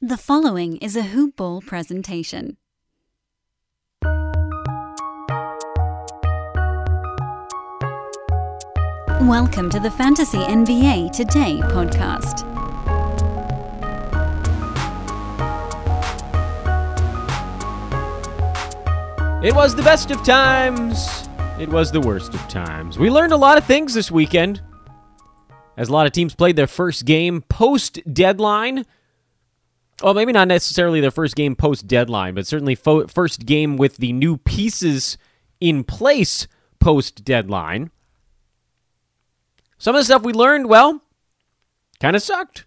The following is a Hoop Ball presentation. Welcome to the Fantasy NBA Today podcast. It was the best of times. It was the worst of times. We learned a lot of things this weekend. As a lot of teams played their first game post deadline. Well, maybe not necessarily their first game post deadline, but certainly fo- first game with the new pieces in place post deadline. Some of the stuff we learned, well, kind of sucked.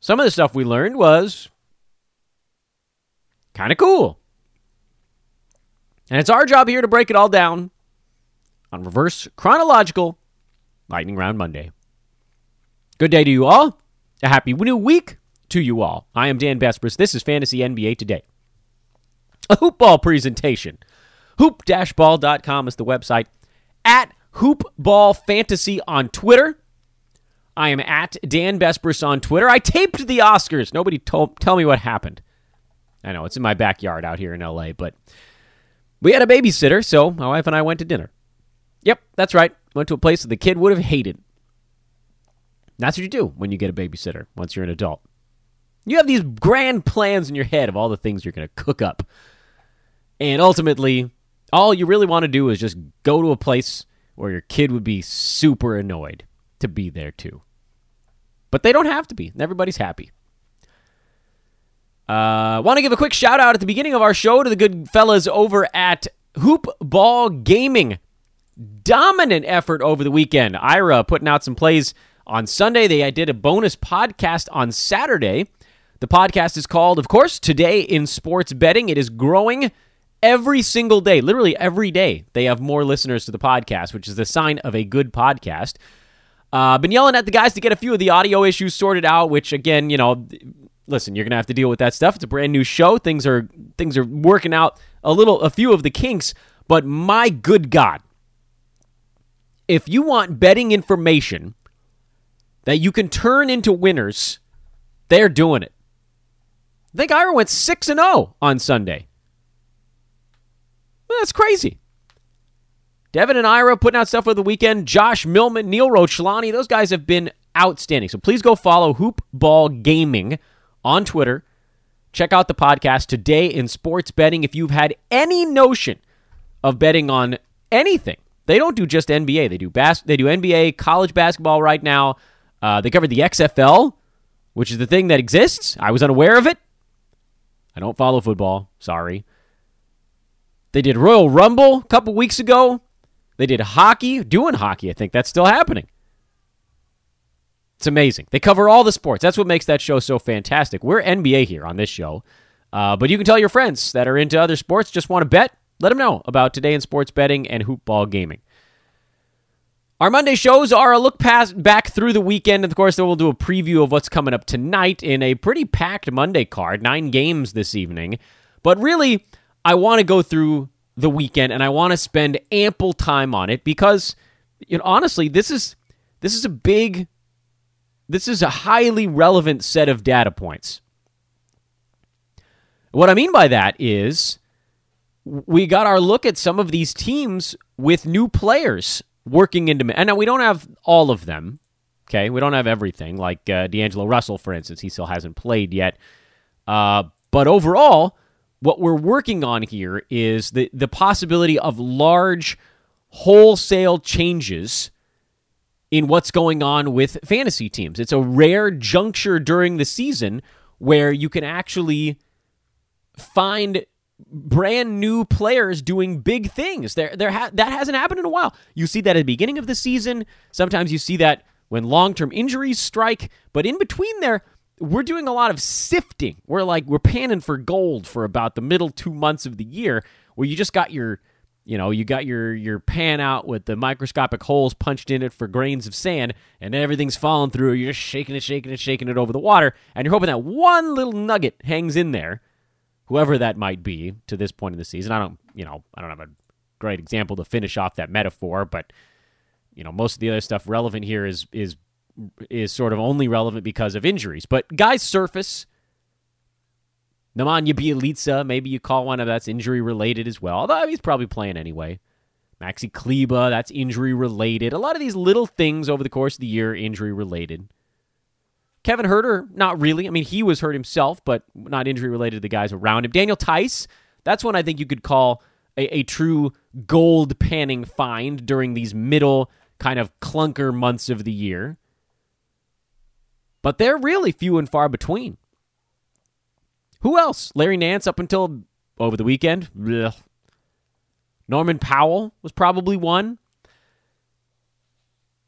Some of the stuff we learned was kind of cool. And it's our job here to break it all down on reverse chronological Lightning Round Monday. Good day to you all. A happy new week to you all. I am Dan Besbris. This is Fantasy NBA Today. A hoopball presentation. Hoop-ball.com is the website. At Hoopball Fantasy on Twitter. I am at Dan Besbris on Twitter. I taped the Oscars. Nobody told tell me what happened. I know it's in my backyard out here in LA, but we had a babysitter, so my wife and I went to dinner. Yep, that's right. Went to a place that the kid would have hated. That's what you do when you get a babysitter once you're an adult. You have these grand plans in your head of all the things you're going to cook up. And ultimately, all you really want to do is just go to a place where your kid would be super annoyed to be there too. But they don't have to be. Everybody's happy. Uh, Want to give a quick shout out at the beginning of our show to the good fellas over at Hoop Ball Gaming. Dominant effort over the weekend. Ira putting out some plays on Sunday. They did a bonus podcast on Saturday. The podcast is called, of course, Today in Sports Betting. It is growing every single day, literally every day. They have more listeners to the podcast, which is the sign of a good podcast. Uh, been yelling at the guys to get a few of the audio issues sorted out, which again, you know, listen, you're gonna have to deal with that stuff. It's a brand new show. Things are things are working out a little, a few of the kinks. But my good God, if you want betting information that you can turn into winners, they're doing it. I think Ira went six and zero on Sunday. Well, that's crazy. Devin and Ira putting out stuff for the weekend. Josh Millman, Neil Rochlani, those guys have been outstanding. So please go follow Hoop Ball Gaming on Twitter. Check out the podcast today in sports betting. If you've had any notion of betting on anything, they don't do just NBA. They do bas- They do NBA, college basketball right now. Uh, they cover the XFL, which is the thing that exists. I was unaware of it. I don't follow football. Sorry. They did Royal Rumble a couple weeks ago. They did hockey, doing hockey. I think that's still happening. It's amazing. They cover all the sports. That's what makes that show so fantastic. We're NBA here on this show. Uh, but you can tell your friends that are into other sports, just want to bet, let them know about today in sports betting and hoopball gaming. Our Monday shows are a look past back through the weekend. Of course, then we'll do a preview of what's coming up tonight in a pretty packed Monday card. Nine games this evening. But really, I want to go through the weekend and I want to spend ample time on it because you know honestly, this is this is a big this is a highly relevant set of data points. What I mean by that is we got our look at some of these teams with new players working into and now we don't have all of them. Okay, we don't have everything like uh, D'Angelo Russell, for instance. He still hasn't played yet. Uh, but overall, what we're working on here is the, the possibility of large wholesale changes in what's going on with fantasy teams. It's a rare juncture during the season where you can actually find brand new players doing big things. There, there ha- that hasn't happened in a while. You see that at the beginning of the season. Sometimes you see that when long-term injuries strike, but in between there, we're doing a lot of sifting. We're like we're panning for gold for about the middle two months of the year, where you just got your, you know, you got your your pan out with the microscopic holes punched in it for grains of sand, and everything's falling through. You're just shaking it, shaking it, shaking it over the water, and you're hoping that one little nugget hangs in there, whoever that might be to this point in the season. I don't, you know, I don't have a great example to finish off that metaphor, but you know, most of the other stuff relevant here is is is sort of only relevant because of injuries. But guys surface Nemanja Bjelica, maybe you call one of that's injury related as well. Although he's probably playing anyway. Maxi Kleber, that's injury related. A lot of these little things over the course of the year, injury related. Kevin Huerter, not really. I mean, he was hurt himself, but not injury related to the guys around him. Daniel Theis, that's one I think you could call a, a true gold panning find during these middle kind of clunker months of the year. But they're really few and far between. Who else? Larry Nance up until over the weekend. Blech. Norman Powell was probably one.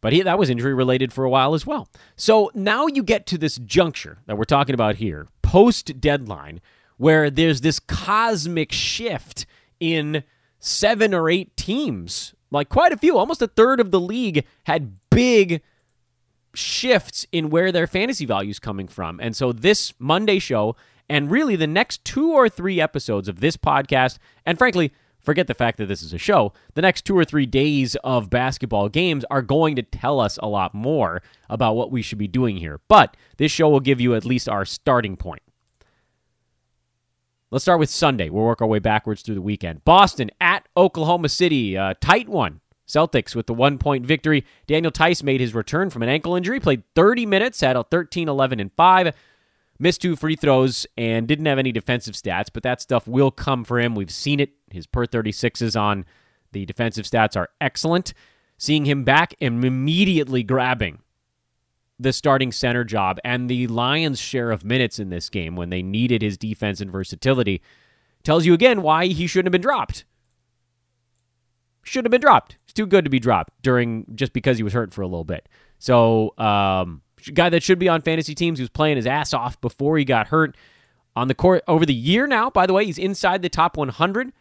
But he, that was injury related for a while as well. So now you get to this juncture that we're talking about here, post deadline, where there's this cosmic shift in seven or eight teams. Like quite a few, almost a third of the league had big shifts in where their fantasy value is coming from. And so this Monday show, and really the next two or three episodes of this podcast, and frankly, forget the fact that this is a show, the next two or three days of basketball games are going to tell us a lot more about what we should be doing here. But this show will give you at least our starting point. Let's start with Sunday. We'll work our way backwards through the weekend. Boston at Oklahoma City, a tight one. Celtics with the one point victory. Daniel Theis made his return from an ankle injury, played 30 minutes, had a 13, 11, and 5. Missed two free throws and didn't have any defensive stats, but that stuff will come for him. We've seen it. His per 36s on the defensive stats are excellent. Seeing him back and immediately grabbing the starting center job and the Lions' share of minutes in this game when they needed his defense and versatility tells you again why he shouldn't have been dropped. Shouldn't have been dropped. It's too good to be dropped during just because he was hurt for a little bit. So, um, guy that should be on fantasy teams who's playing his ass off before he got hurt on the court over the year now. By the way, he's inside the top 100,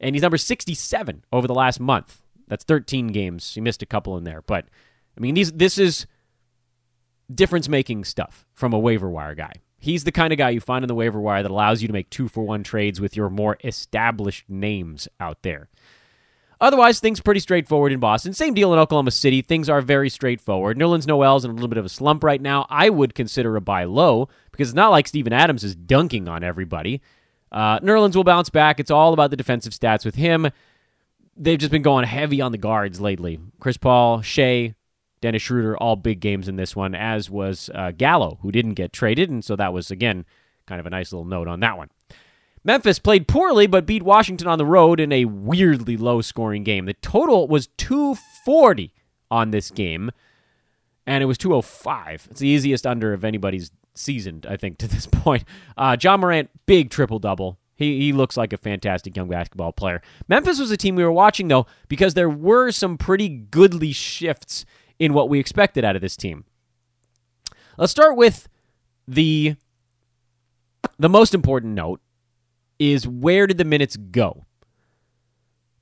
and he's number 67 over the last month. That's 13 games. He missed a couple in there, but I mean, these this is difference making stuff from a waiver wire guy. He's the kind of guy you find in the waiver wire that allows you to make two for one trades with your more established names out there. Otherwise, things pretty straightforward in Boston. Same deal in Oklahoma City. Things are very straightforward. Nerlens Noel's in a little bit of a slump right now. I would consider a buy low because it's not like Steven Adams is dunking on everybody. Uh, Nerlens will bounce back. It's all about the defensive stats with him. They've just been going heavy on the guards lately. Chris Paul, Shai, Dennis Schroeder, all big games in this one, as was uh, Gallo, who didn't get traded. And so that was, again, kind of a nice little note on that one. Memphis played poorly, but beat Washington on the road in a weirdly low scoring game. The total was 240 on this game, and it was 205. It's the easiest under of anybody's seasoned, I think, to this point. Uh, Ja Morant, big triple double. He, he looks like a fantastic young basketball player. Memphis was a team we were watching, though, because there were some pretty goodly shifts in what we expected out of this team. Let's start with the the most important note is where did the minutes go?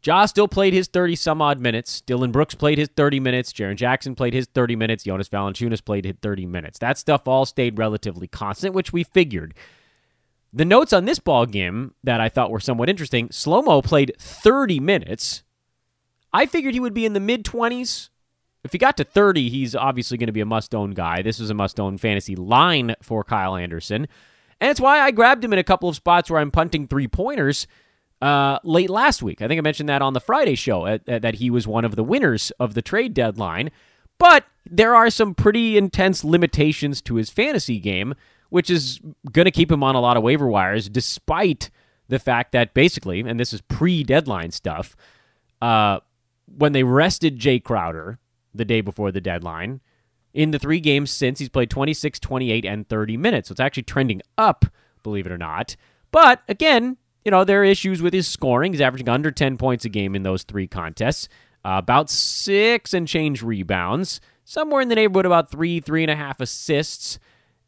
Ja still played his 30 some odd minutes. Dillon Brooks played his 30 minutes. Jaren Jackson played his 30 minutes. Jonas Valanciunas played his 30 minutes. That stuff all stayed relatively constant, which we figured. The notes on this ball game that I thought were somewhat interesting Slow Mo played 30 minutes. I figured he would be in the mid 20s. If he got to 30, he's obviously going to be a must own guy. This was a must own fantasy line for Kyle Anderson. And it's why I grabbed him in a couple of spots where I'm punting three pointers uh, late last week. I think I mentioned that on the Friday show uh, that he was one of the winners of the trade deadline. But there are some pretty intense limitations to his fantasy game, which is going to keep him on a lot of waiver wires, despite the fact that basically, and this is pre deadline stuff, uh, when they rested Jae Crowder the day before the deadline, in the three games since, he's played 26, 28, and 30 minutes. So it's actually trending up, believe it or not. But again, you know, there are issues with his scoring. He's averaging under 10 points a game in those three contests, uh, about six and change rebounds, somewhere in the neighborhood about three, three and a half assists,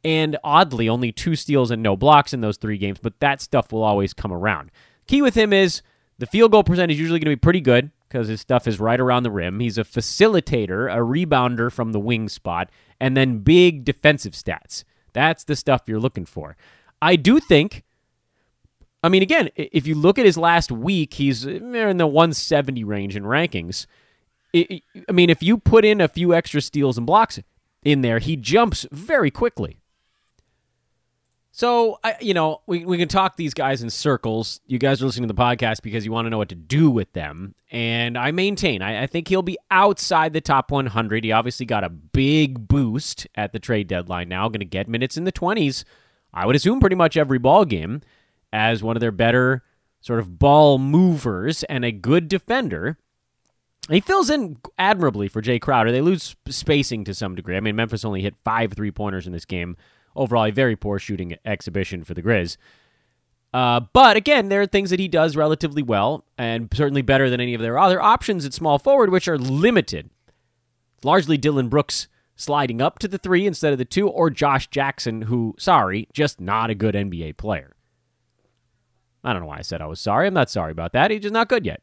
and oddly, only two steals and no blocks in those three games. But that stuff will always come around. Key with him is the field goal percentage is usually going to be pretty good because his stuff is right around the rim. He's a facilitator, a rebounder from the wing spot, and then big defensive stats. That's the stuff you're looking for. I do think, I mean, again, if you look at his last week, he's eh, in the 170 range in rankings. I mean, if you put in a few extra steals and blocks in there, he jumps very quickly. So, I, you know, we, we can talk these guys in circles. You guys are listening to the podcast because you want to know what to do with them. And I maintain, I, I think he'll be outside the top 100. He obviously got a big boost at the trade deadline now, going to get minutes in the 20s. I would assume pretty much every ball game as one of their better sort of ball movers and a good defender. He fills in admirably for Jae Crowder. They lose spacing to some degree. I mean, Memphis only hit five three pointers in this game overall a very poor shooting exhibition for the Grizz. Uh, but again, there are things that he does relatively well, and certainly better than any of their other options at small forward, which are limited. Largely Dillon Brooks sliding up to the three instead of the two, or Josh Jackson, who, sorry, just not a good NBA player. I don't know why I said I was sorry. I'm not sorry about that. He's just not good yet.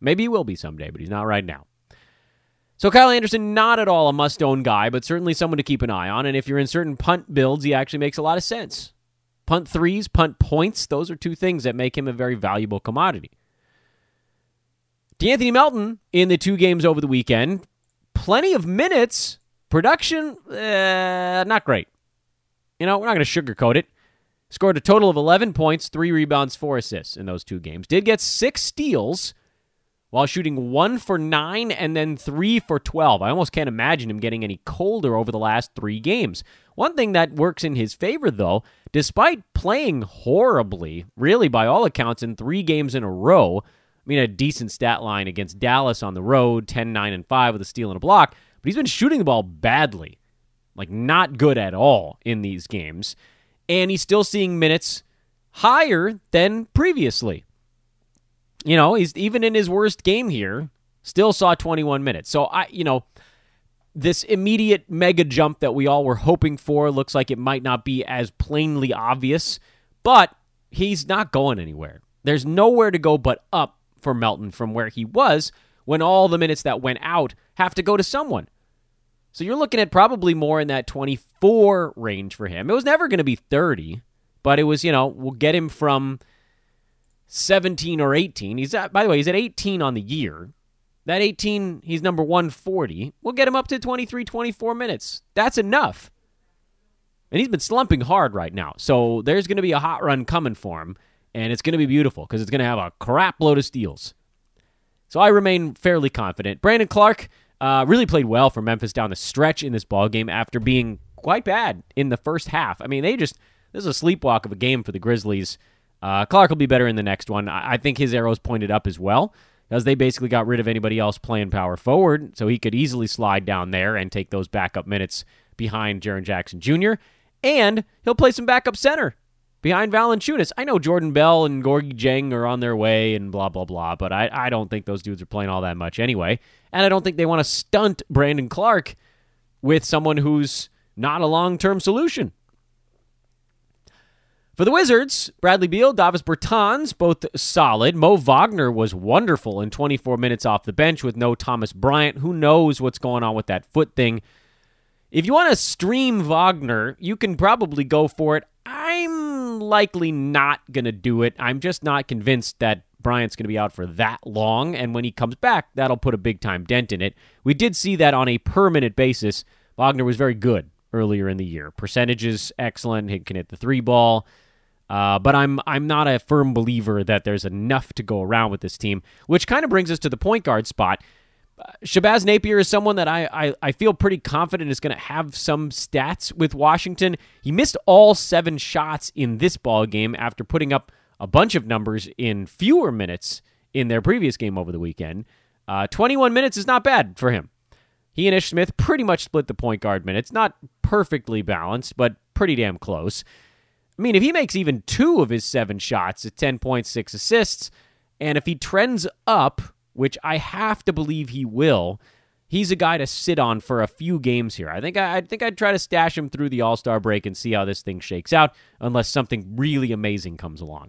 Maybe he will be someday, but he's not right now. So Kyle Anderson, not at all a must-own guy, but certainly someone to keep an eye on. And if you're in certain punt builds, he actually makes a lot of sense. Punt threes, punt points, those are two things that make him a very valuable commodity. De'Anthony Melton in the two games over the weekend, plenty of minutes. Production, uh, not great. You know, we're not going to sugarcoat it. Scored a total of 11 points, three rebounds, four assists in those two games. Did get six steals while shooting one for nine and then three for 12. I almost can't imagine him getting any colder over the last three games. One thing that works in his favor, though, despite playing horribly, really by all accounts, in three games in a row, I mean, a decent stat line against Dallas on the road 10, 9, and 5 with a steal and a block, but he's been shooting the ball badly. Like, not good at all in these games. And he's still seeing minutes higher than previously you know, he's even in his worst game here, still saw 21 minutes. So I, you know, this immediate mega jump that we all were hoping for looks like it might not be as plainly obvious, but he's not going anywhere. There's nowhere to go but up for Melton from where he was when all the minutes that went out have to go to someone. So you're looking at probably more in that 24 range for him. It was never going to be 30, but it was, you know, we'll get him from 17 or 18. He's at, by the way, he's at 18 on the year. That 18, he's number 140. We'll get him up to 23, 24 minutes. That's enough. And he's been slumping hard right now. So there's going to be a hot run coming for him, and it's going to be beautiful because it's going to have a crap load of steals. So I remain fairly confident. Brandon Clarke uh, really played well for Memphis down the stretch in this ball game after being quite bad in the first half. I mean, they just this is a sleepwalk of a game for the Grizzlies. Uh, Clarke will be better in the next one. I, I think his arrows pointed up as well because they basically got rid of anybody else playing power forward, so he could easily slide down there and take those backup minutes behind Jaren Jackson Jr. And he'll play some backup center behind Valanciunas. I know Jordan Bell and Gorgui Dieng are on their way and blah blah blah, but I, I don't think those dudes are playing all that much anyway. And I don't think they want to stunt Brandon Clarke with someone who's not a long term solution. For the Wizards, Bradley Beal, Davis Bertans, both solid. Mo Wagner was wonderful in 24 minutes off the bench with no Thomas Bryant. Who knows what's going on with that foot thing? If you want to stream Wagner, you can probably go for it. Likely not going to do it. I'm just not convinced that Bryant's going to be out for that long. And when he comes back, that'll put a big time dent in it. We did see that on a permanent basis. Wagner was very good earlier in the year. Percentages excellent. He can hit the three ball. Uh, but I'm I'm not a firm believer that there's enough to go around with this team, which kind of brings us to the point guard spot. Shabazz Napier is someone that I, I, I feel pretty confident is going to have some stats with Washington. He missed all seven shots in this ball game after putting up a bunch of numbers in fewer minutes in their previous game over the weekend. Uh, 21 minutes is not bad for him. He and Ish Smith pretty much split the point guard minutes. Not perfectly balanced, but pretty damn close. I mean, if he makes even two of his seven shots at 10.6 assists, and if he trends up, which I have to believe he will, he's a guy to sit on for a few games here. I think I, I think I'd try to stash him through the All Star break and see how this thing shakes out, unless something really amazing comes along.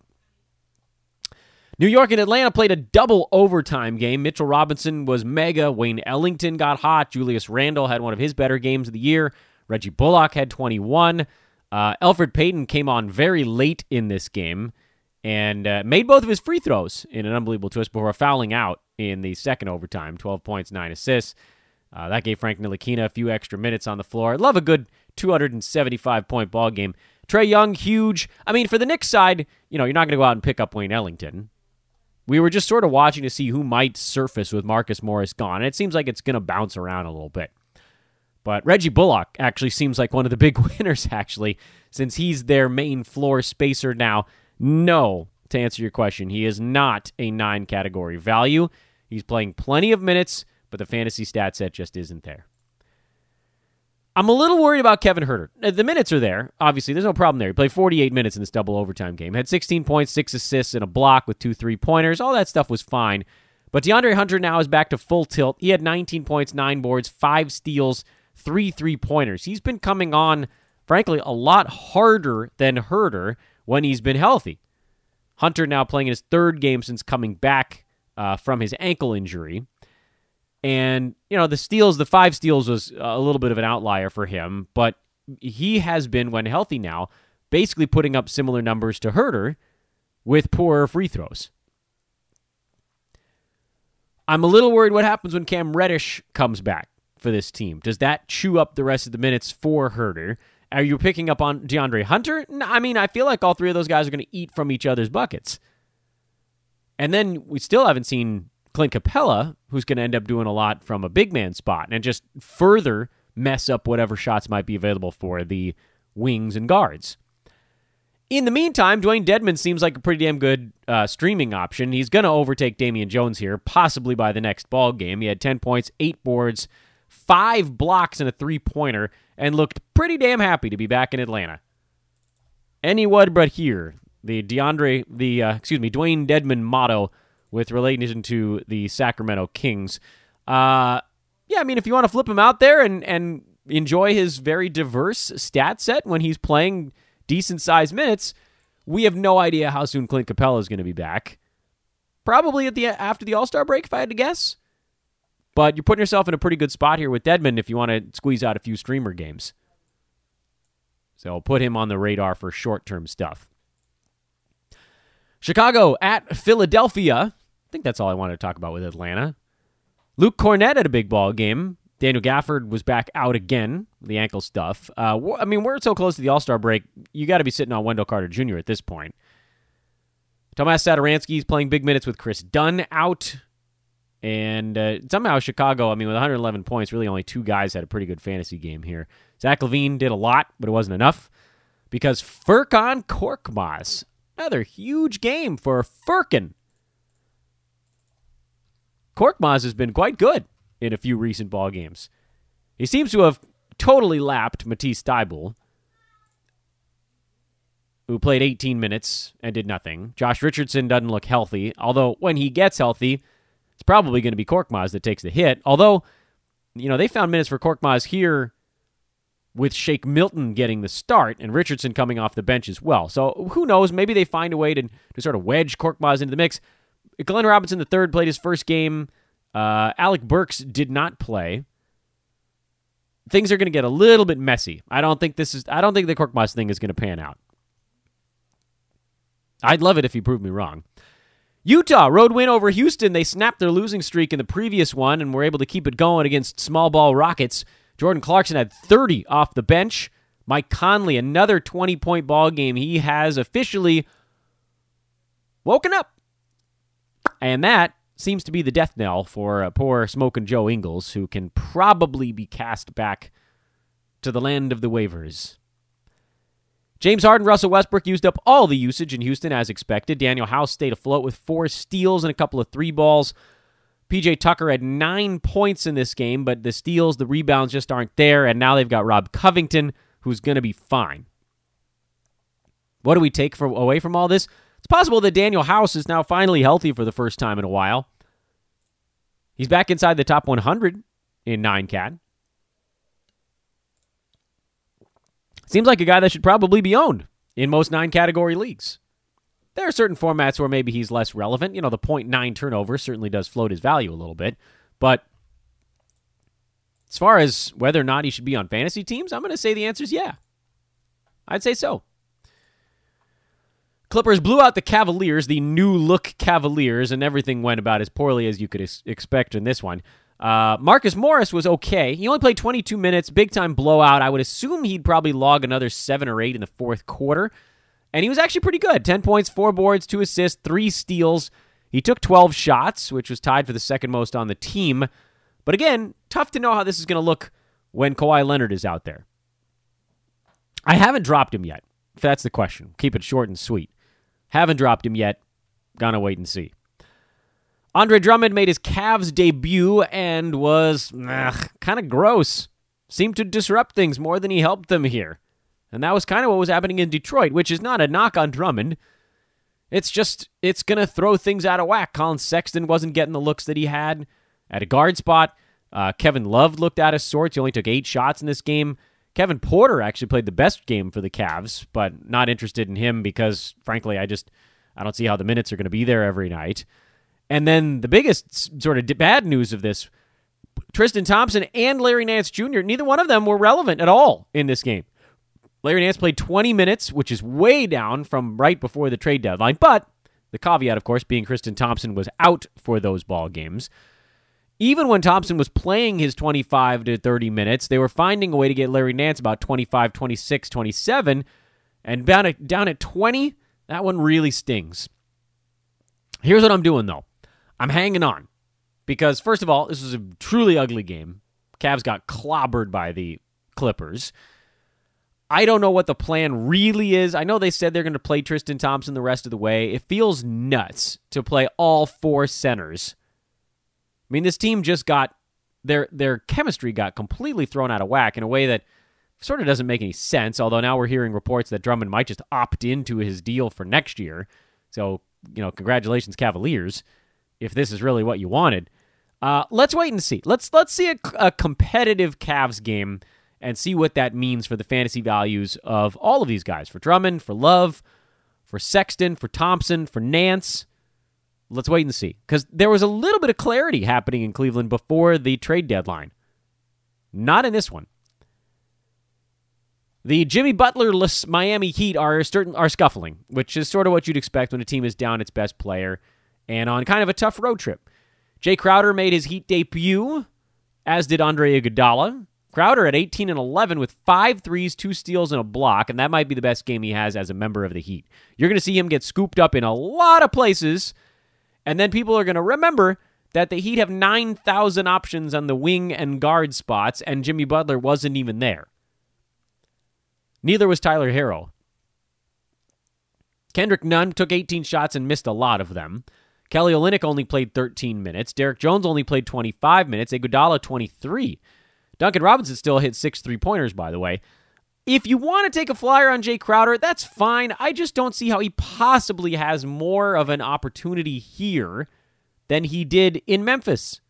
New York and Atlanta played a double overtime game. Mitchell Robinson was mega. Wayne Ellington got hot. Julius Randle had one of his better games of the year. Reggie Bullock had 21. Uh, Elfrid Payton came on very late in this game and uh, made both of his free throws in an unbelievable twist before fouling out in the second overtime 12 points, 9 assists. Uh, that gave Frank Ntilikina a few extra minutes on the floor. Love a good 275 point ball game. Trae Young, huge. I mean, for the Knicks side, you know, you're not going to go out and pick up Wayne Ellington. We were just sort of watching to see who might surface with Marcus Morris gone. And it seems like it's going to bounce around a little bit. But Reggie Bullock actually seems like one of the big winners, actually, since he's their main floor spacer now. No, to answer your question, he is not a nine category value. He's playing plenty of minutes, but the fantasy stat set just isn't there. I'm a little worried about Kevin Huerter. Uh, the minutes are there. Obviously, there's no problem there. He played 48 minutes in this double overtime game. Had 16 points, six assists, and a block with two three pointers. All that stuff was fine. But DeAndre Hunter now is back to full tilt. He had 19 points, nine boards, five steals, three three pointers. He's been coming on, frankly, a lot harder than Huerter when he's been healthy. Hunter now playing in his third game since coming back uh, from his ankle injury. And, you know, the steals, the five steals was a little bit of an outlier for him, but he has been, when healthy now, basically putting up similar numbers to Huerter with poorer free throws. I'm a little worried what happens when Cam Reddish comes back for this team. Does that chew up the rest of the minutes for Huerter? Are you picking up on DeAndre Hunter? I mean, I feel like all three of those guys are going to eat from each other's buckets. And then we still haven't seen Clint Capela, who's going to end up doing a lot from a big man spot and just further mess up whatever shots might be available for the wings and guards. In the meantime, Dewayne Dedmon seems like a pretty damn good uh, streaming option. He's going to overtake Damian Jones here, possibly by the next ball game. He had 10 points, 8 boards, 5 blocks, and a three pointer, and looked pretty damn happy to be back in Atlanta. Anyone but here, the DeAndre, the, uh, excuse me, Dewayne Dedmon motto with relation to the Sacramento Kings. Uh, yeah, I mean, if you want to flip him out there and, and enjoy his very diverse stat set when he's playing decent sized minutes, we have no idea how soon Clint Capela is going to be back. Probably at the after the All Star break, if I had to guess. But you're putting yourself in a pretty good spot here with Dedmon if you want to squeeze out a few streamer games. So put him on the radar for short term stuff. Chicago at Philadelphia. I think that's all I wanted to talk about with Atlanta. Luke Kornet at a big ball game. Daniel Gafford was back out again, the ankle stuff. Uh, I mean, we're so close to the All Star break, you got to be sitting on Wendell Carter Jr. at this point. Tomas Satoransky is playing big minutes with Kris Dunn out. And uh, somehow Chicago, I mean, with 111 points, really only two guys had a pretty good fantasy game here. Zach LaVine did a lot, but it wasn't enough because Furkan Korkmaz, another huge game for Furkan. Korkmaz has been quite good in a few recent ball games. He seems to have totally lapped Matisse Thybulle, who played 18 minutes and did nothing. Josh Richardson doesn't look healthy, although when he gets healthy, it's probably going to be Korkmaz that takes the hit. Although, you know, they found minutes for Korkmaz here with Shake Milton getting the start and Richardson coming off the bench as well. So who knows? Maybe they find a way to, to sort of wedge Korkmaz into the mix. Glenn Robinson third played his first game. Uh, Alec Burks did not play. Things are going to get a little bit messy. I don't think this is. I don't think the Korkmaz thing is going to pan out. I'd love it if he proved me wrong. Utah road win over Houston. They snapped their losing streak in the previous one and were able to keep it going against small ball Rockets. Jordan Clarkson had 30 off the bench. Mike Conley, another 20 point ball game. He has officially woken up. And that seems to be the death knell for uh, poor smoking Joe Ingles, who can probably be cast back to the land of the waivers. James Harden, Russell Westbrook used up all the usage in Houston as expected. Danuel House stayed afloat with four steals and a couple of three balls. PJ Tucker had nine points in this game, but the steals, the rebounds just aren't there. And now they've got Rob Covington, who's going to be fine. What do we take from, away from all this? It's possible that Danuel House is now finally healthy for the first time in a while. He's back inside the top 100 in 9 cat. Seems like a guy that should probably be owned in most 9 category leagues. There are certain formats where maybe he's less relevant. You know, the 0.9 turnover certainly does float his value a little bit. But as far as whether or not he should be on fantasy teams, I'm going to say the answer is yeah. I'd say so. Clippers blew out the Cavaliers, the new look Cavaliers, and everything went about as poorly as you could expect in this one. Uh, Marcus Morris was okay. He only played 22 minutes, big time blowout. I would assume he'd probably log another seven or eight in the fourth quarter. And he was actually pretty good 10 points, four boards, two assists, three steals. He took 12 shots, which was tied for the second most on the team. But again, tough to know how this is going to look when Kawhi Leonard is out there. I haven't dropped him yet, if that's the question. Keep it short and sweet. Haven't dropped him yet. Gonna wait and see. Andre Drummond made his Cavs debut and was kind of gross. Seemed to disrupt things more than he helped them here. And that was kind of what was happening in Detroit, which is not a knock on Drummond. It's just, it's going to throw things out of whack. Collin Sexton wasn't getting the looks that he had at a guard spot. Uh, Kevin Love looked out of sorts. He only took eight shots in this game. Kevin Porter actually played the best game for the Cavs, but not interested in him because, frankly, I just I don't see how the minutes are going to be there every night. And then the biggest sort of bad news of this Tristan Thompson and Larry Nance Jr., neither one of them were relevant at all in this game. Larry Nance played 20 minutes, which is way down from right before the trade deadline. But the caveat, of course, being Tristan Thompson was out for those ball games. Even when Thompson was playing his 25 to 30 minutes, they were finding a way to get Larry Nance about 25, 26, 27. And down at, down at 20, that one really stings. Here's what I'm doing, though. I'm hanging on because, first of all, this was a truly ugly game. Cavs got clobbered by the Clippers. I don't know what the plan really is. I know they said they're going to play Tristan Thompson the rest of the way. It feels nuts to play all four centers. I mean, this team just got their their chemistry got completely thrown out of whack in a way that sort of doesn't make any sense. Although now we're hearing reports that Drummond might just opt into his deal for next year. So, you know, congratulations, Cavaliers if this is really what you wanted. Uh, let's wait and see. Let's let's see a, a, competitive Cavs game and see what that means for the fantasy values of all of these guys for Drummond, for Love, for Sexton, for Thompson, for Nance. Let's wait and see because there was a little bit of clarity happening in Cleveland before the trade deadline. Not in this one. The Jimmy Butler-less Miami Heat are certain are scuffling, which is sort of what you'd expect when a team is down its best player and on kind of a tough road trip. Jae Crowder made his Heat debut, as did Andre Iguodala. Crowder at 18 and 11 with five threes, two steals, and a block, and that might be the best game he has as a member of the Heat. You're going to see him get scooped up in a lot of places, and then people are going to remember that the Heat have 9,000 options on the wing and guard spots, and Jimmy Butler wasn't even there. Neither was Tyler Herro. Kendrick Nunn took 18 shots and missed a lot of them. Kelly Olynyk only played 13 minutes. Derrick Jones only played 25 minutes. Iguodala 23. Duncan Robinson still hit six three pointers, by the way. If you want to take a flyer on Jae Crowder, that's fine. I just don't see how he possibly has more of an opportunity here than he did in Memphis.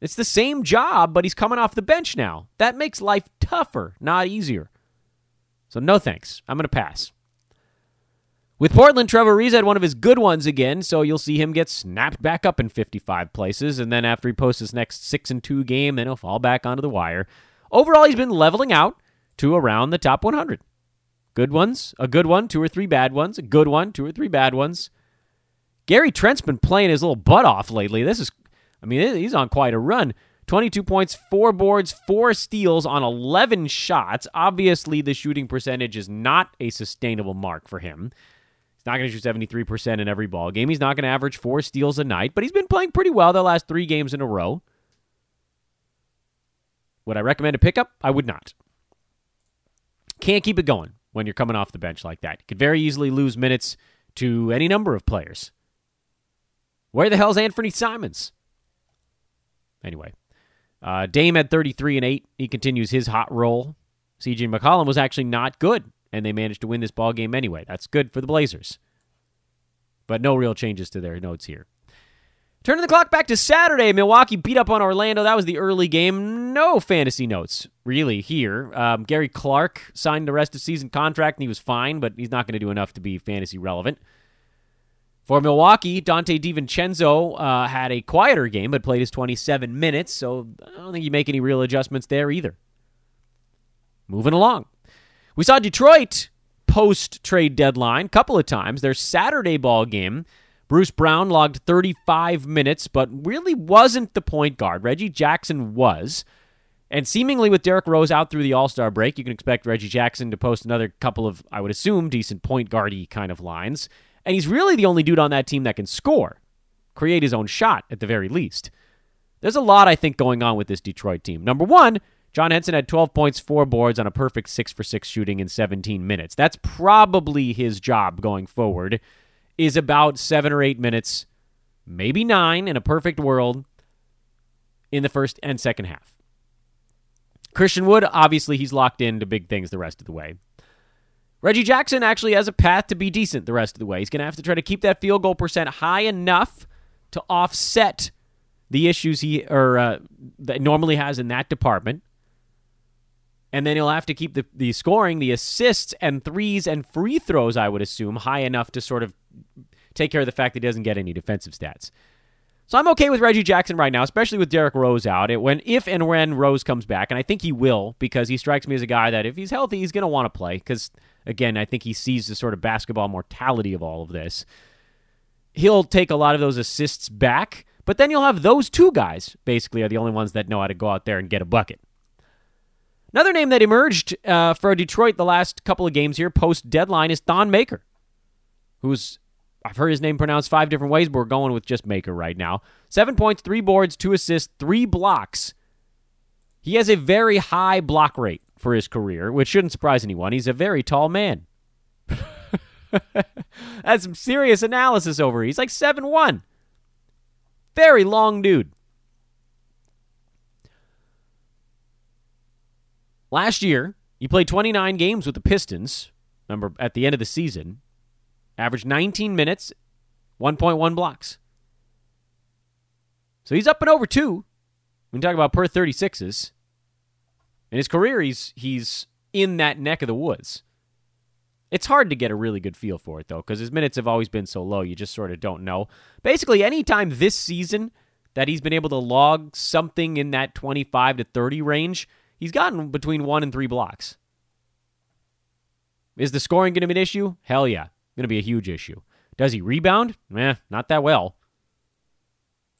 It's the same job, but he's coming off the bench now. That makes life tougher, not easier. So, no thanks. I'm going to pass. With Portland, Trevor Ariza had one of his good ones again, so you'll see him get snapped back up in 55 places, and then after he posts his next 6 and 2 game, then he'll fall back onto the wire. Overall, he's been leveling out to around the top 100. Good ones, a good one, two or three bad ones, a good one, two or three bad ones. Gary Trent's been playing his little butt off lately. This is, I mean, he's on quite a run. 22 points, four boards, four steals on 11 shots. Obviously, the shooting percentage is not a sustainable mark for him not going to shoot 73% in every ball game. He's not going to average four steals a night, but he's been playing pretty well the last three games in a row. Would I recommend a pickup? I would not. Can't keep it going when you're coming off the bench like that. You could very easily lose minutes to any number of players. Where the hell's Anthony Simons? Anyway, uh, Dame had 33 and 8. He continues his hot roll. CJ McCollum was actually not good and they managed to win this ball game anyway. That's good for the Blazers. But no real changes to their notes here. Turning the clock back to Saturday, Milwaukee beat up on Orlando. That was the early game. No fantasy notes really here. Um, Gary Clark signed the rest of season contract and he was fine, but he's not going to do enough to be fantasy relevant. For Milwaukee, Donte DiVincenzo uh, had a quieter game, but played his 27 minutes, so I don't think you make any real adjustments there either. Moving along. We saw Detroit post trade deadline a couple of times. Their Saturday ball game Bruce Brown logged 35 minutes, but really wasn't the point guard. Reggie Jackson was. And seemingly with Derrick Rose out through the All Star break, you can expect Reggie Jackson to post another couple of, I would assume, decent point guardy kind of lines. And he's really the only dude on that team that can score, create his own shot at the very least. There's a lot, I think, going on with this Detroit team. Number one, John Henson had 12 points, four boards on a perfect 6 for 6 shooting in 17 minutes. That's probably his job going forward, is about 7 or 8 minutes, maybe 9 in a perfect world in the first and second half. Christian Wood, obviously, he's locked into big things the rest of the way. Reggie Jackson actually has a path to be decent the rest of the way. He's going to have to try to keep that field goal percent high enough to offset the issues he or uh, that normally has in that department. And then he'll have to keep the, the scoring, the assists and threes and free throws, I would assume, high enough to sort of take care of the fact that he doesn't get any defensive stats. So I'm okay with Reggie Jackson right now, especially with Derrick Rose out. It, when if and when Rose comes back, and I think he will, because he strikes me as a guy that if he's healthy, he's going to want to play. Because again, I think he sees the sort of basketball mortality of all of this. He'll take a lot of those assists back, but then you'll have those two guys basically are the only ones that know how to go out there and get a bucket. Another name that emerged uh, for Detroit the last couple of games here post deadline is Thon Maker, who's I've heard his name pronounced five different ways, but we're going with just Maker right now. Seven points, three boards, two assists, three blocks. He has a very high block rate for his career, which shouldn't surprise anyone. He's a very tall man. That's some serious analysis over. He's like seven one. Very long dude. Last year, he played 29 games with the Pistons. Remember, at the end of the season, averaged 19 minutes, 1.1 blocks. So he's up and over two. When you talk about per 36s. In his career, he's he's in that neck of the woods. It's hard to get a really good feel for it though, because his minutes have always been so low. You just sort of don't know. Basically, anytime this season that he's been able to log something in that 25 to 30 range, he's gotten between one and three blocks. Is the scoring going to be an issue? Hell yeah going to be a huge issue. Does he rebound? Eh, not that well.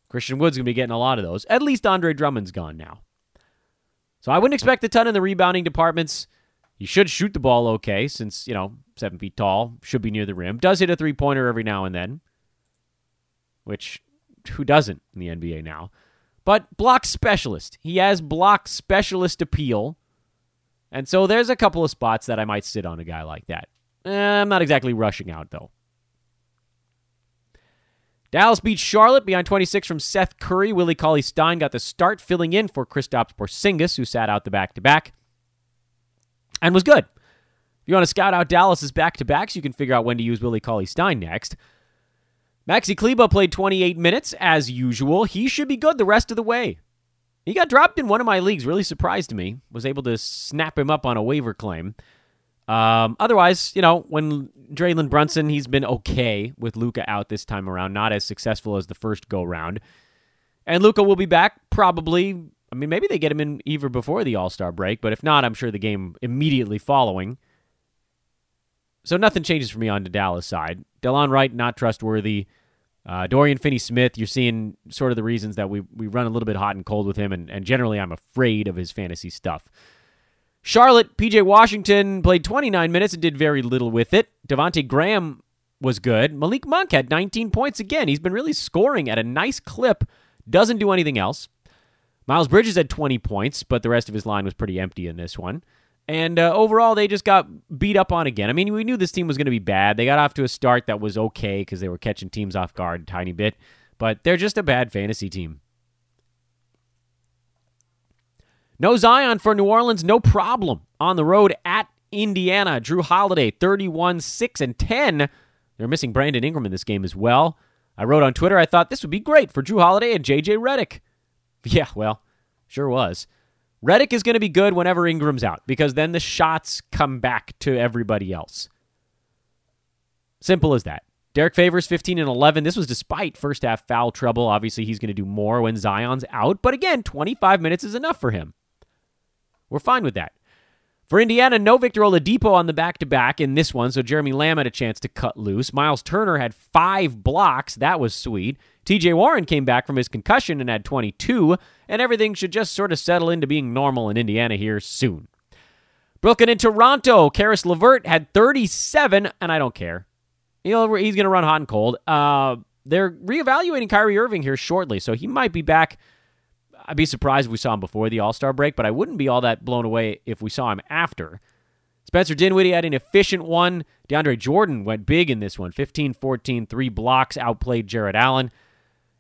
Christian Wood's going to be getting a lot of those. At least Andre Drummond's gone now. So I wouldn't expect a ton in the rebounding departments. He should shoot the ball okay since, you know, seven feet tall, should be near the rim. Does hit a three pointer every now and then, which who doesn't in the NBA now? But block specialist. He has block specialist appeal. And so there's a couple of spots that I might sit on a guy like that. Eh, I'm not exactly rushing out, though. Dallas beats Charlotte behind 26 from Seth Curry. Willie Cauley Stein got the start, filling in for Kristaps Porzingis, who sat out the back to back, and was good. If you want to scout out Dallas's back to backs, you can figure out when to use Willie Cauley Stein next. Maxi Kleber played 28 minutes as usual. He should be good the rest of the way. He got dropped in one of my leagues, really surprised me. Was able to snap him up on a waiver claim. Um, otherwise, you know, when Jalen Brunson, he's been okay with Luka out this time around, not as successful as the first go round. And Luka will be back probably. I mean, maybe they get him in even before the All Star break, but if not, I'm sure the game immediately following. So nothing changes for me on the Dallas side. Delon Wright, not trustworthy. Uh, Dorian Finney Smith, you're seeing sort of the reasons that we, we run a little bit hot and cold with him, and, and generally I'm afraid of his fantasy stuff. Charlotte, PJ Washington played 29 minutes and did very little with it. Devonte Graham was good. Malik Monk had 19 points again. He's been really scoring at a nice clip, doesn't do anything else. Miles Bridges had 20 points, but the rest of his line was pretty empty in this one. And uh, overall, they just got beat up on again. I mean, we knew this team was going to be bad. They got off to a start that was okay because they were catching teams off guard a tiny bit, but they're just a bad fantasy team. No Zion for New Orleans, no problem. On the road at Indiana, Jrue Holiday, 31, 6, and 10. They're missing Brandon Ingram in this game as well. I wrote on Twitter, I thought this would be great for Jrue Holiday and JJ Redick. Yeah, well, sure was. Redick is going to be good whenever Ingram's out because then the shots come back to everybody else. Simple as that. Derrick Favors 15 and 11. This was despite first half foul trouble. Obviously, he's going to do more when Zion's out, but again, 25 minutes is enough for him. We're fine with that. For Indiana, no Victor Oladipo on the back to back in this one, so Jeremy Lamb had a chance to cut loose. Miles Turner had five blocks. That was sweet. TJ Warren came back from his concussion and had 22, and everything should just sort of settle into being normal in Indiana here soon. Brooklyn in Toronto, Caris LeVert had 37, and I don't care. Know, he's going to run hot and cold. Uh, they're reevaluating Kyrie Irving here shortly, so he might be back I'd be surprised if we saw him before the All Star break, but I wouldn't be all that blown away if we saw him after. Spencer Dinwiddie had an efficient one. DeAndre Jordan went big in this one 15 14, three blocks, outplayed Jarrett Allen.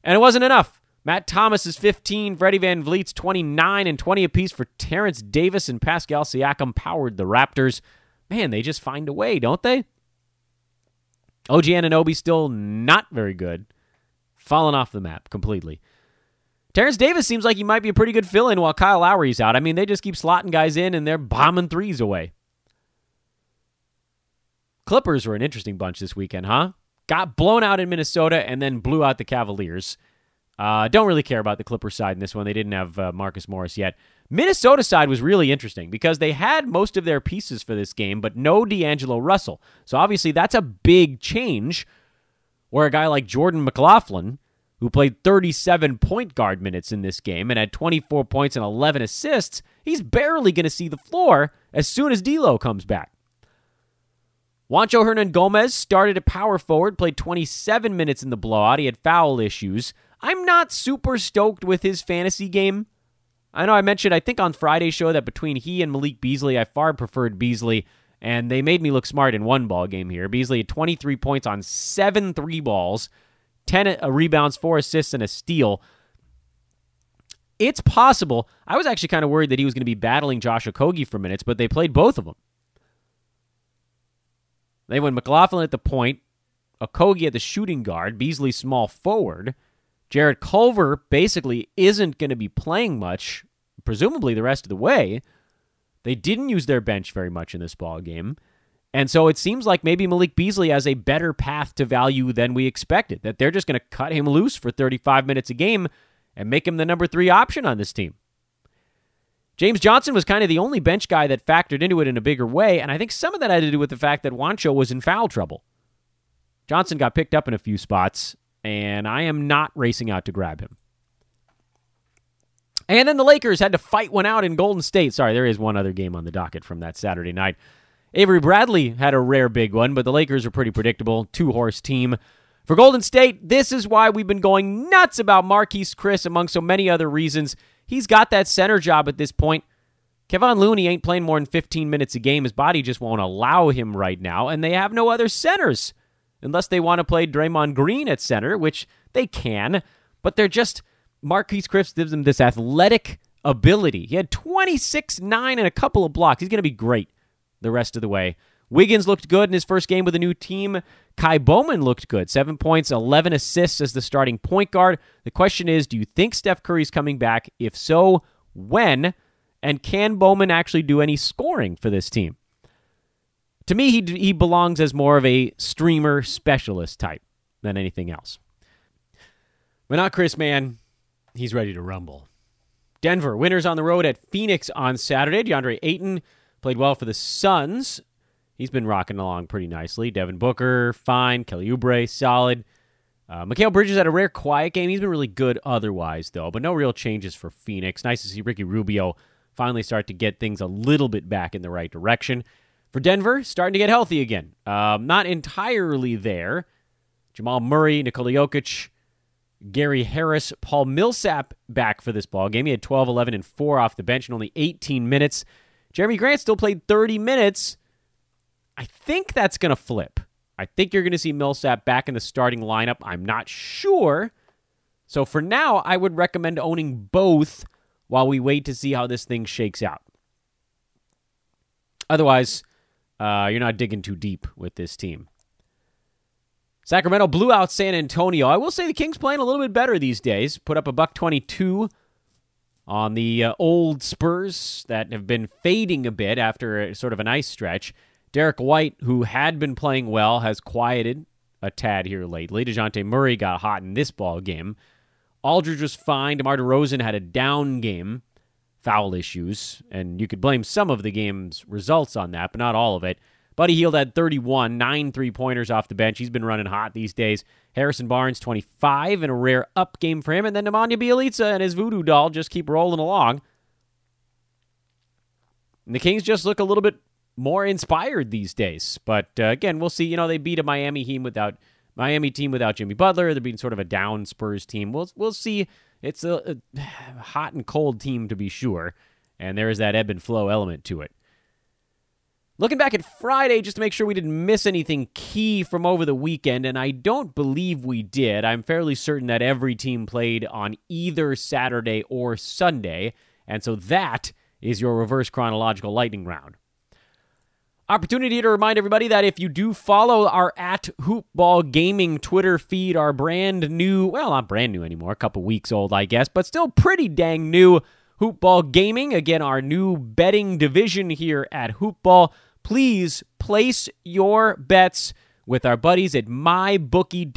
And it wasn't enough. Matt Thomas is 15, Freddie VanVleet's 29, and 20 apiece for Terence Davis and Pascal Siakam powered the Raptors. Man, they just find a way, don't they? OG Anunoby still not very good. Fallen off the map completely. Terence Davis seems like he might be a pretty good fill in while Kyle Lowry's out. I mean, they just keep slotting guys in and they're bombing threes away. Clippers were an interesting bunch this weekend, huh? Got blown out in Minnesota and then blew out the Cavaliers. Uh, don't really care about the Clippers side in this one. They didn't have uh, Marcus Morris yet. Minnesota side was really interesting because they had most of their pieces for this game, but no D'Angelo Russell. So obviously that's a big change. Where a guy like Jordan McLaughlin who played 37 point guard minutes in this game and had 24 points and 11 assists, he's barely going to see the floor as soon as D'Lo comes back. Juancho Hernangomez started at power forward, played 27 minutes in the blowout. He had foul issues. I'm not super stoked with his fantasy game. I know I mentioned, I think on Friday's show, that between he and Malik Beasley, I far preferred Beasley, and they made me look smart in one ball game here. Beasley had 23 points on seven three balls 10 rebounds, 4 assists, and a steal. It's possible. I was actually kind of worried that he was going to be battling Josh Okogie for minutes, but they played both of them. They went McLaughlin at the point, Okogie at the shooting guard, Beasley small forward. Jarrett Culver basically isn't going to be playing much, presumably the rest of the way. They didn't use their bench very much in this ball game. And so it seems like maybe Malik Beasley has a better path to value than we expected, that they're just going to cut him loose for 35 minutes a game and make him the number three option on this team. James Johnson was kind of the only bench guy that factored into it in a bigger way, and I think some of that had to do with the fact that Juancho was in foul trouble. Johnson got picked up in a few spots, and I am not racing out to grab him. And then the Lakers had to fight one out in Golden State. Sorry, there is one other game on the docket from that Saturday night. Avery Bradley had a rare big one, but the Lakers are pretty predictable. Two horse team. For Golden State, this is why we've been going nuts about Marquese Chriss, among so many other reasons. He's got that center job at this point. Kevon Looney ain't playing more than 15 minutes a game. His body just won't allow him right now, and they have no other centers unless they want to play Draymond Green at center, which they can, but they're just Marquese Chriss gives them this athletic ability. He had 26 9 and a couple of blocks. He's going to be great the rest of the way. Wiggins looked good in his first game with a new team. Ky Bowman looked good. Seven points, 11 assists as the starting point guard. The question is do you think Steph Curry's coming back? If so, when? And can Bowman actually do any scoring for this team? To me, he, he belongs as more of a streamer specialist type than anything else. But not Chriss, man. He's ready to rumble. Denver, winners on the road at Phoenix on Saturday. DeAndre Ayton Played well for the Suns. He's been rocking along pretty nicely. Devin Booker, fine. Kelly Oubre, solid. Uh, Mikal Bridges had a rare quiet game. He's been really good otherwise, though, but no real changes for Phoenix. Nice to see Ricky Rubio finally start to get things a little bit back in the right direction. For Denver, starting to get healthy again. Um, not entirely there. Jamal Murray, Nikola Jokic, Gary Harris, Paul Millsap back for this ball game. He had 12, 11, and 4 off the bench in only 18 minutes. Jerami Grant still played 30 minutes. I think that's going to flip. I think you're going to see Millsap back in the starting lineup. I'm not sure. So for now, I would recommend owning both while we wait to see how this thing shakes out. Otherwise, uh, you're not digging too deep with this team. Sacramento blew out San Antonio. I will say the Kings playing a little bit better these days. Put up a buck 22 on the uh, old Spurs that have been fading a bit after a, sort of a nice stretch. Derrick White, who had been playing well, has quieted a tad here lately. Dejounte Murray got hot in this ball game. Aldridge was fine. DeMar DeRozan had a down game. foul issues, and you could blame some of the game's results on that, but not all of it. Buddy Hield had 31, nine three pointers off the bench. He's been running hot these days. Harrison Barnes, 25, and a rare up game for him. And then Nemanja Bjelica and his voodoo doll just keep rolling along. And the Kings just look a little bit more inspired these days. But uh, again, we'll see. You know, they beat a Miami team without Miami team without Jimmy Butler. They're beating sort of a down Spurs team. We'll we'll see. It's a, a hot and cold team to be sure, and there is that ebb and flow element to it. Looking back at Friday, just to make sure we didn't miss anything key from over the weekend, and I don't believe we did. I'm fairly certain that every team played on either Saturday or Sunday, and so that is your reverse chronological lightning round. Opportunity to remind everybody that if you do follow our at Hoopball Gaming Twitter feed, our brand new, well, not brand new anymore, a couple weeks old, I guess, but still pretty dang new Hoopball Gaming. Again, our new betting division here at Hoopball please place your bets with our buddies at mybookie.ag.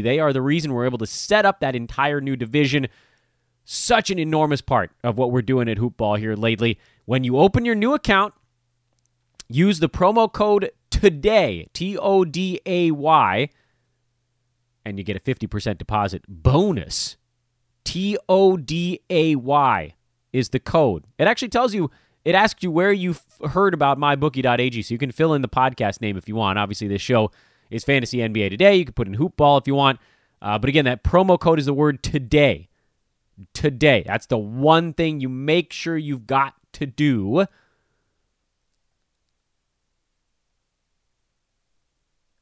They are the reason we're able to set up that entire new division. Such an enormous part of what we're doing at Hoopball here lately. When you open your new account, use the promo code TODAY, T O D A Y, and you get a 50% deposit bonus. T O D A Y is the code. It actually tells you it asks you where you heard about mybookie.ag, so you can fill in the podcast name if you want. Obviously, this show is Fantasy NBA Today. You can put in Hoopball if you want. Uh, but again, that promo code is the word today. Today. That's the one thing you make sure you've got to do.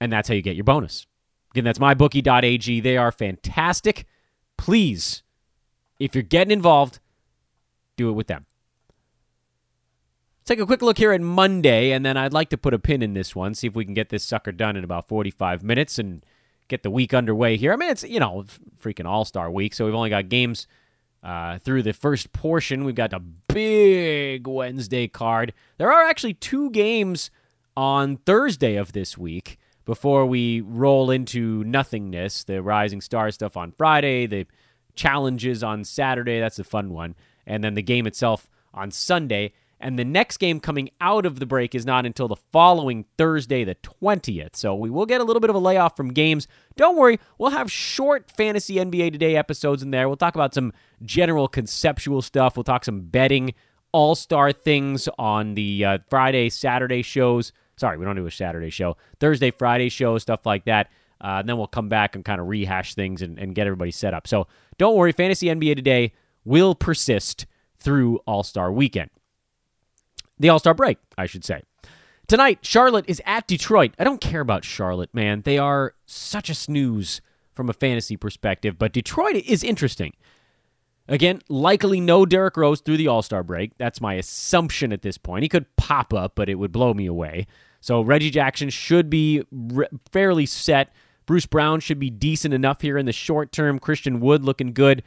And that's how you get your bonus. Again, that's mybookie.ag. They are fantastic. Please, if you're getting involved, do it with them take a quick look here at Monday, and then I'd like to put a pin in this one, see if we can get this sucker done in about 45 minutes and get the week underway here. I mean, it's, you know, freaking All Star week, so we've only got games uh, through the first portion. We've got a big Wednesday card. There are actually two games on Thursday of this week before we roll into nothingness. The Rising Star stuff on Friday, the challenges on Saturday. That's a fun one. And then the game itself on Sunday. And the next game coming out of the break is not until the following Thursday, the 20th. So we will get a little bit of a layoff from games. Don't worry, we'll have short Fantasy NBA Today episodes in there. We'll talk about some general conceptual stuff. We'll talk some betting, all star things on the uh, Friday, Saturday shows. Sorry, we don't do a Saturday show. Thursday, Friday show, stuff like that. Uh, and then we'll come back and kind of rehash things and, and get everybody set up. So don't worry, Fantasy NBA Today will persist through All Star Weekend the All Star break, I should say. Tonight, Charlotte is at Detroit. I don't care about Charlotte, man. They are such a snooze from a fantasy perspective, but Detroit is interesting. Again, likely no Derrick Rose through the All Star break. That's my assumption at this point. He could pop up, but it would blow me away. So Reggie Jackson should be re- fairly set. Bruce Brown should be decent enough here in the short term. Christian Wood looking good.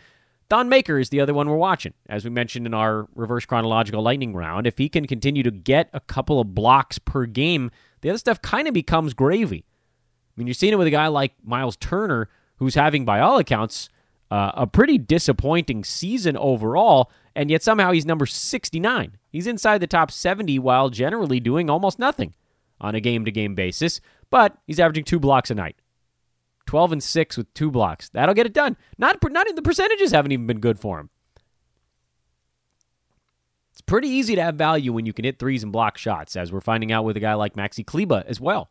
Thon Maker is the other one we're watching. As we mentioned in our reverse chronological lightning round, if he can continue to get a couple of blocks per game, the other stuff kind of becomes gravy. I mean, you're seeing it with a guy like Miles Turner, who's having, by all accounts, uh, a pretty disappointing season overall, and yet somehow he's number 69. He's inside the top 70 while generally doing almost nothing on a game to game basis, but he's averaging two blocks a night. 12 and 6 with two blocks. That'll get it done. Not, not the percentages haven't even been good for him. It's pretty easy to have value when you can hit threes and block shots, as we're finding out with a guy like Maxi Kleber as well.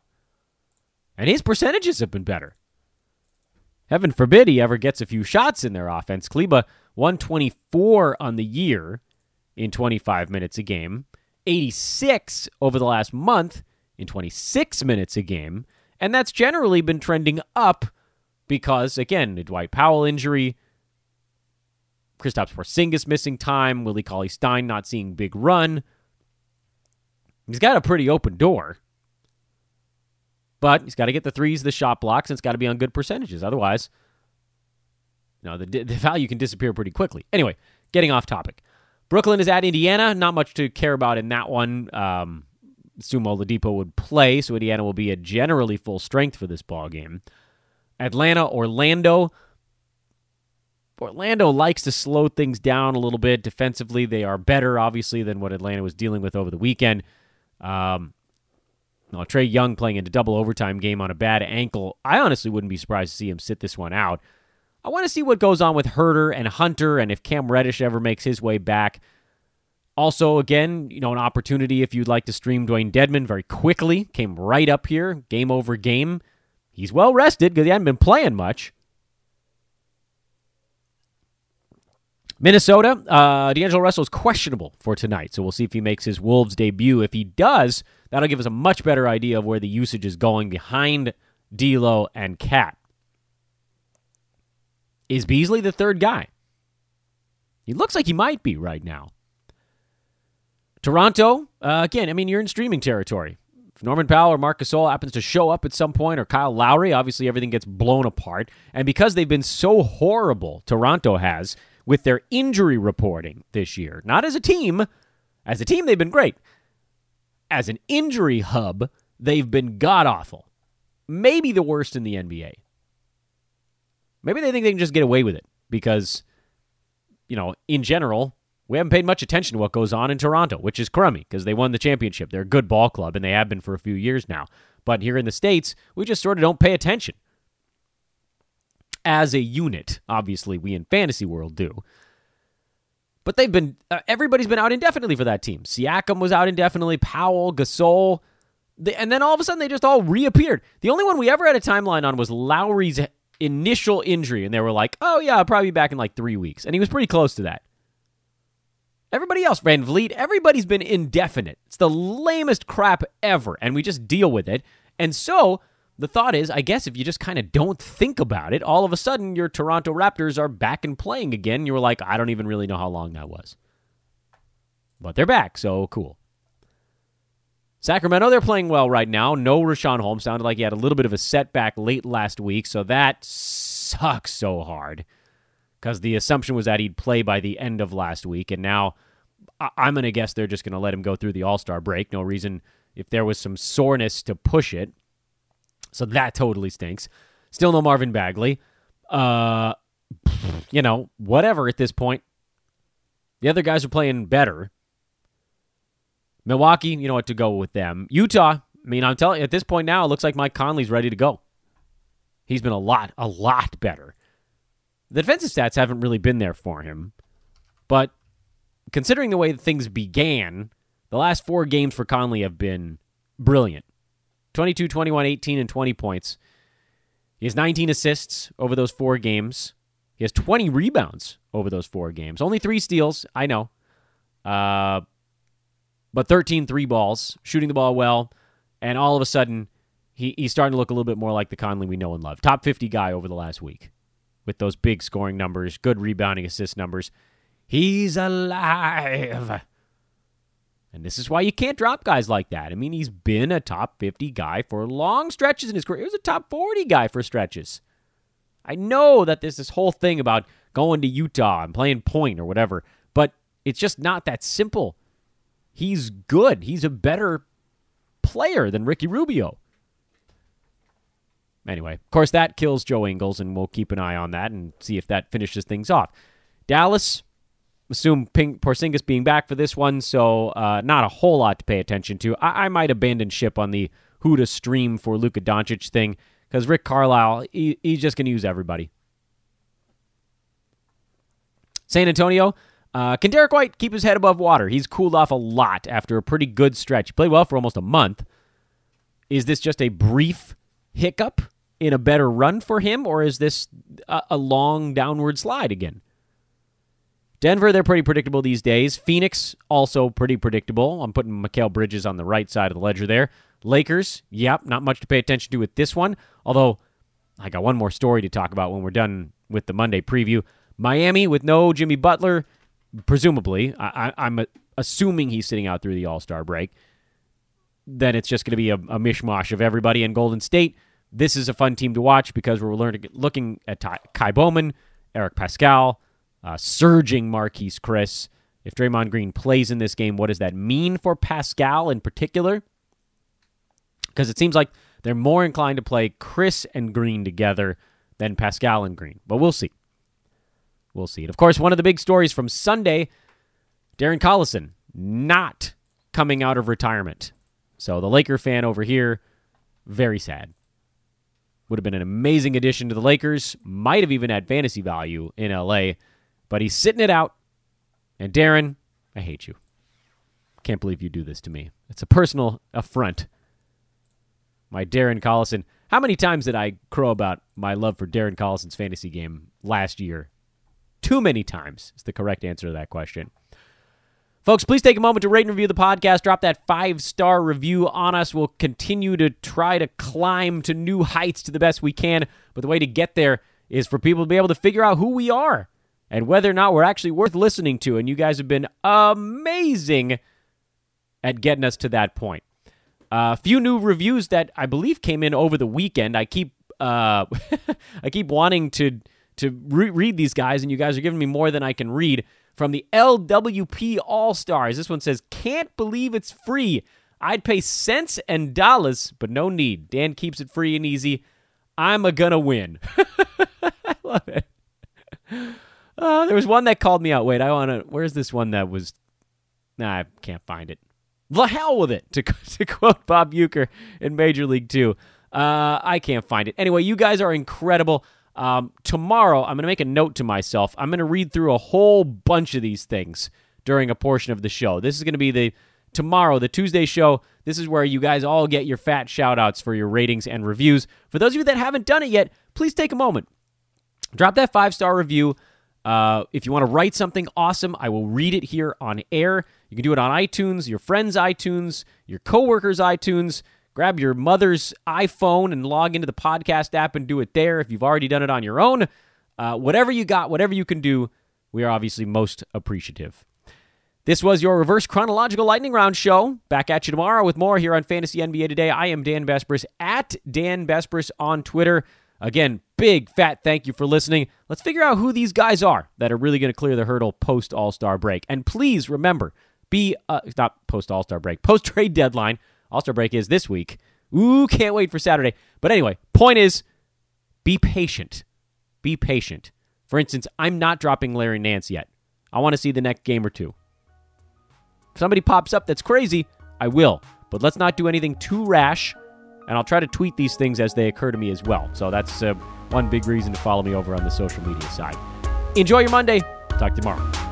And his percentages have been better. Heaven forbid he ever gets a few shots in their offense. Kleber 124 on the year in 25 minutes a game, 86 over the last month in 26 minutes a game. And that's generally been trending up because, again, the Dwight Powell injury, Kristaps Porzingis missing time, Willie Cauley Stein not seeing big run. He's got a pretty open door. But he's got to get the threes, the shot blocks, and it's got to be on good percentages. Otherwise, you know, the, the value can disappear pretty quickly. Anyway, getting off topic. Brooklyn is at Indiana. Not much to care about in that one. Um, Sumo Oladipo would play, so Indiana will be at generally full strength for this ball game. Atlanta, Orlando. Orlando likes to slow things down a little bit. Defensively, they are better, obviously, than what Atlanta was dealing with over the weekend. Um, Trae Young playing into a double overtime game on a bad ankle. I honestly wouldn't be surprised to see him sit this one out. I want to see what goes on with Huerter and Hunter and if Cam Reddish ever makes his way back. Also, again, you know, an opportunity if you'd like to stream Dewayne Dedmon very quickly. Came right up here, game over game. He's well rested because he hadn't been playing much. Minnesota, uh, D'Angelo Russell is questionable for tonight, so we'll see if he makes his Wolves debut. If he does, that'll give us a much better idea of where the usage is going behind D'Lo and KAT. Is Beasley the third guy? He looks like he might be right now. Toronto, uh, again, I mean, you're in streaming territory. If Norman Powell or Marc Gasol happens to show up at some point, or Kyle Lowry, obviously everything gets blown apart. And because they've been so horrible, Toronto has, with their injury reporting this year, not as a team, as a team, they've been great. As an injury hub, they've been god awful. Maybe the worst in the NBA. Maybe they think they can just get away with it because, you know, in general, we haven't paid much attention to what goes on in Toronto, which is crummy because they won the championship. They're a good ball club, and they have been for a few years now. But here in the States, we just sort of don't pay attention. As a unit, obviously, we in fantasy world do. But they've been, uh, everybody's been out indefinitely for that team. Siakam was out indefinitely, Powell, Gasol. They, and then all of a sudden, they just all reappeared. The only one we ever had a timeline on was Lowry's initial injury, and they were like, "Oh yeah, I'll probably be back in like three weeks," and he was pretty close to that. Everybody else, VanVleet, everybody's been indefinite. It's the lamest crap ever, and we just deal with it. And so the thought is, I guess if you just kind of don't think about it, all of a sudden your Toronto Raptors are back and playing again. You were like, I don't even really know how long that was. But they're back, so cool. Sacramento, they're playing well right now. No Richaun Holmes. Sounded like he had a little bit of a setback late last week, so that sucks so hard. Because the assumption was that he'd play by the end of last week, and now I'm going to guess they're just going to let him go through the All Star break. No reason if there was some soreness to push it. So that totally stinks. Still no Marvin Bagley. Uh, you know, whatever at this point. The other guys are playing better. Milwaukee, you know what to go with them. Utah, I mean, I'm telling you, at this point now, it looks like Mike Conley's ready to go. He's been a lot, a lot better. The defensive stats haven't really been there for him, but considering the way things began, the last four games for Conley have been brilliant 22, 21, 18, and 20 points. He has 19 assists over those four games. He has 20 rebounds over those four games. Only three steals, I know. Uh, but 13 three balls, shooting the ball well, and all of a sudden he, he's starting to look a little bit more like the Conley we know and love. Top 50 guy over the last week with those big scoring numbers, good rebounding assist numbers. He's alive. And this is why you can't drop guys like that. I mean, he's been a top 50 guy for long stretches in his career. He was a top 40 guy for stretches. I know that there's this whole thing about going to Utah and playing point or whatever, but it's just not that simple he's good. He's a better player than Ricky Rubio. Anyway, of course, that kills Joe Ingles, and we'll keep an eye on that and see if that finishes things off. Dallas, assume Pink Porzingis being back for this one, so uh, not a whole lot to pay attention to. I, I might abandon ship on the who to stream for Luka Doncic thing because Rick Carlisle, he, he's just going to use everybody. San Antonio, uh, can Derrick White keep his head above water? He's cooled off a lot after a pretty good stretch. He played well for almost a month. Is this just a brief hiccup in a better run for him, or is this a, a long downward slide again? Denver, they're pretty predictable these days. Phoenix, also pretty predictable. I'm putting Mikal Bridges on the right side of the ledger there. Lakers, yep, not much to pay attention to with this one. Although, I got one more story to talk about when we're done with the Monday preview. Miami, with no Jimmy Butler, presumably, I, am assuming he's sitting out through the All Star break. Then it's just going to be a, a, mishmash of everybody in Golden State. This is a fun team to watch because we're learning, looking at Ty, Ky Bowman, Eric Paschall, uh, surging Marquese Chriss. If Draymond Green plays in this game, what does that mean for Paschall in particular? Because it seems like they're more inclined to play Chriss and Green together than Paschall and Green, but we'll see. we'll see. And of course, one of the big stories from Sunday Darren Collison not coming out of retirement. So the Laker fan over here, very sad. Would have been an amazing addition to the Lakers. Might have even had fantasy value in LA, but he's sitting it out. And Darren, I hate you. Can't believe you do this to me. It's a personal affront. My Darren Collison. How many times did I crow about my love for Darren Collison's fantasy game last year? Too many times is the correct answer to that question. Folks, please take a moment to rate and review the podcast. Drop that five star review on us. We'll continue to try to climb to new heights to the best we can. But the way to get there is for people to be able to figure out who we are and whether or not we're actually worth listening to. And you guys have been amazing at getting us to that point. A uh, few new reviews that I believe came in over the weekend. I keep uh, I keep wanting to to re- read these guys, and you guys are giving me more than I can read. From the LWP All Stars, this one says, "Can't believe it's free. I'd pay cents and dollars, but no need. Dan keeps it free and easy. I'm a gonna win." I love it. Uh, there was one that called me out. Wait, I want to. Where's this one that was? Nah, I can't find it the hell with it, to, to quote Bob Uecker in Major League Two. Uh, I can't find it. Anyway, you guys are incredible. Um, tomorrow, I'm going to make a note to myself. I'm going to read through a whole bunch of these things during a portion of the show. This is going to be the tomorrow, the Tuesday show. This is where you guys all get your fat shout outs for your ratings and reviews. For those of you that haven't done it yet, please take a moment. Drop that five star review. Uh, if you want to write something awesome, I will read it here on air. You can do it on iTunes, your friend's iTunes, your coworker's iTunes. Grab your mother's iPhone and log into the podcast app and do it there. If you've already done it on your own, uh, whatever you got, whatever you can do, we are obviously most appreciative. This was your reverse chronological lightning round show. Back at you tomorrow with more here on Fantasy NBA Today. I am Dan Besbris at Dan Besbris on Twitter. Again, big fat thank you for listening. Let's figure out who these guys are that are really going to clear the hurdle post All Star break. And please remember, be uh, not post All Star break, post trade deadline. All Star break is this week. Ooh, can't wait for Saturday. But anyway, point is, be patient. Be patient. For instance, I'm not dropping Larry Nance yet. I want to see the next game or two. If somebody pops up that's crazy, I will. But let's not do anything too rash and I'll try to tweet these things as they occur to me as well. So that's uh, one big reason to follow me over on the social media side. Enjoy your Monday. Talk to you tomorrow.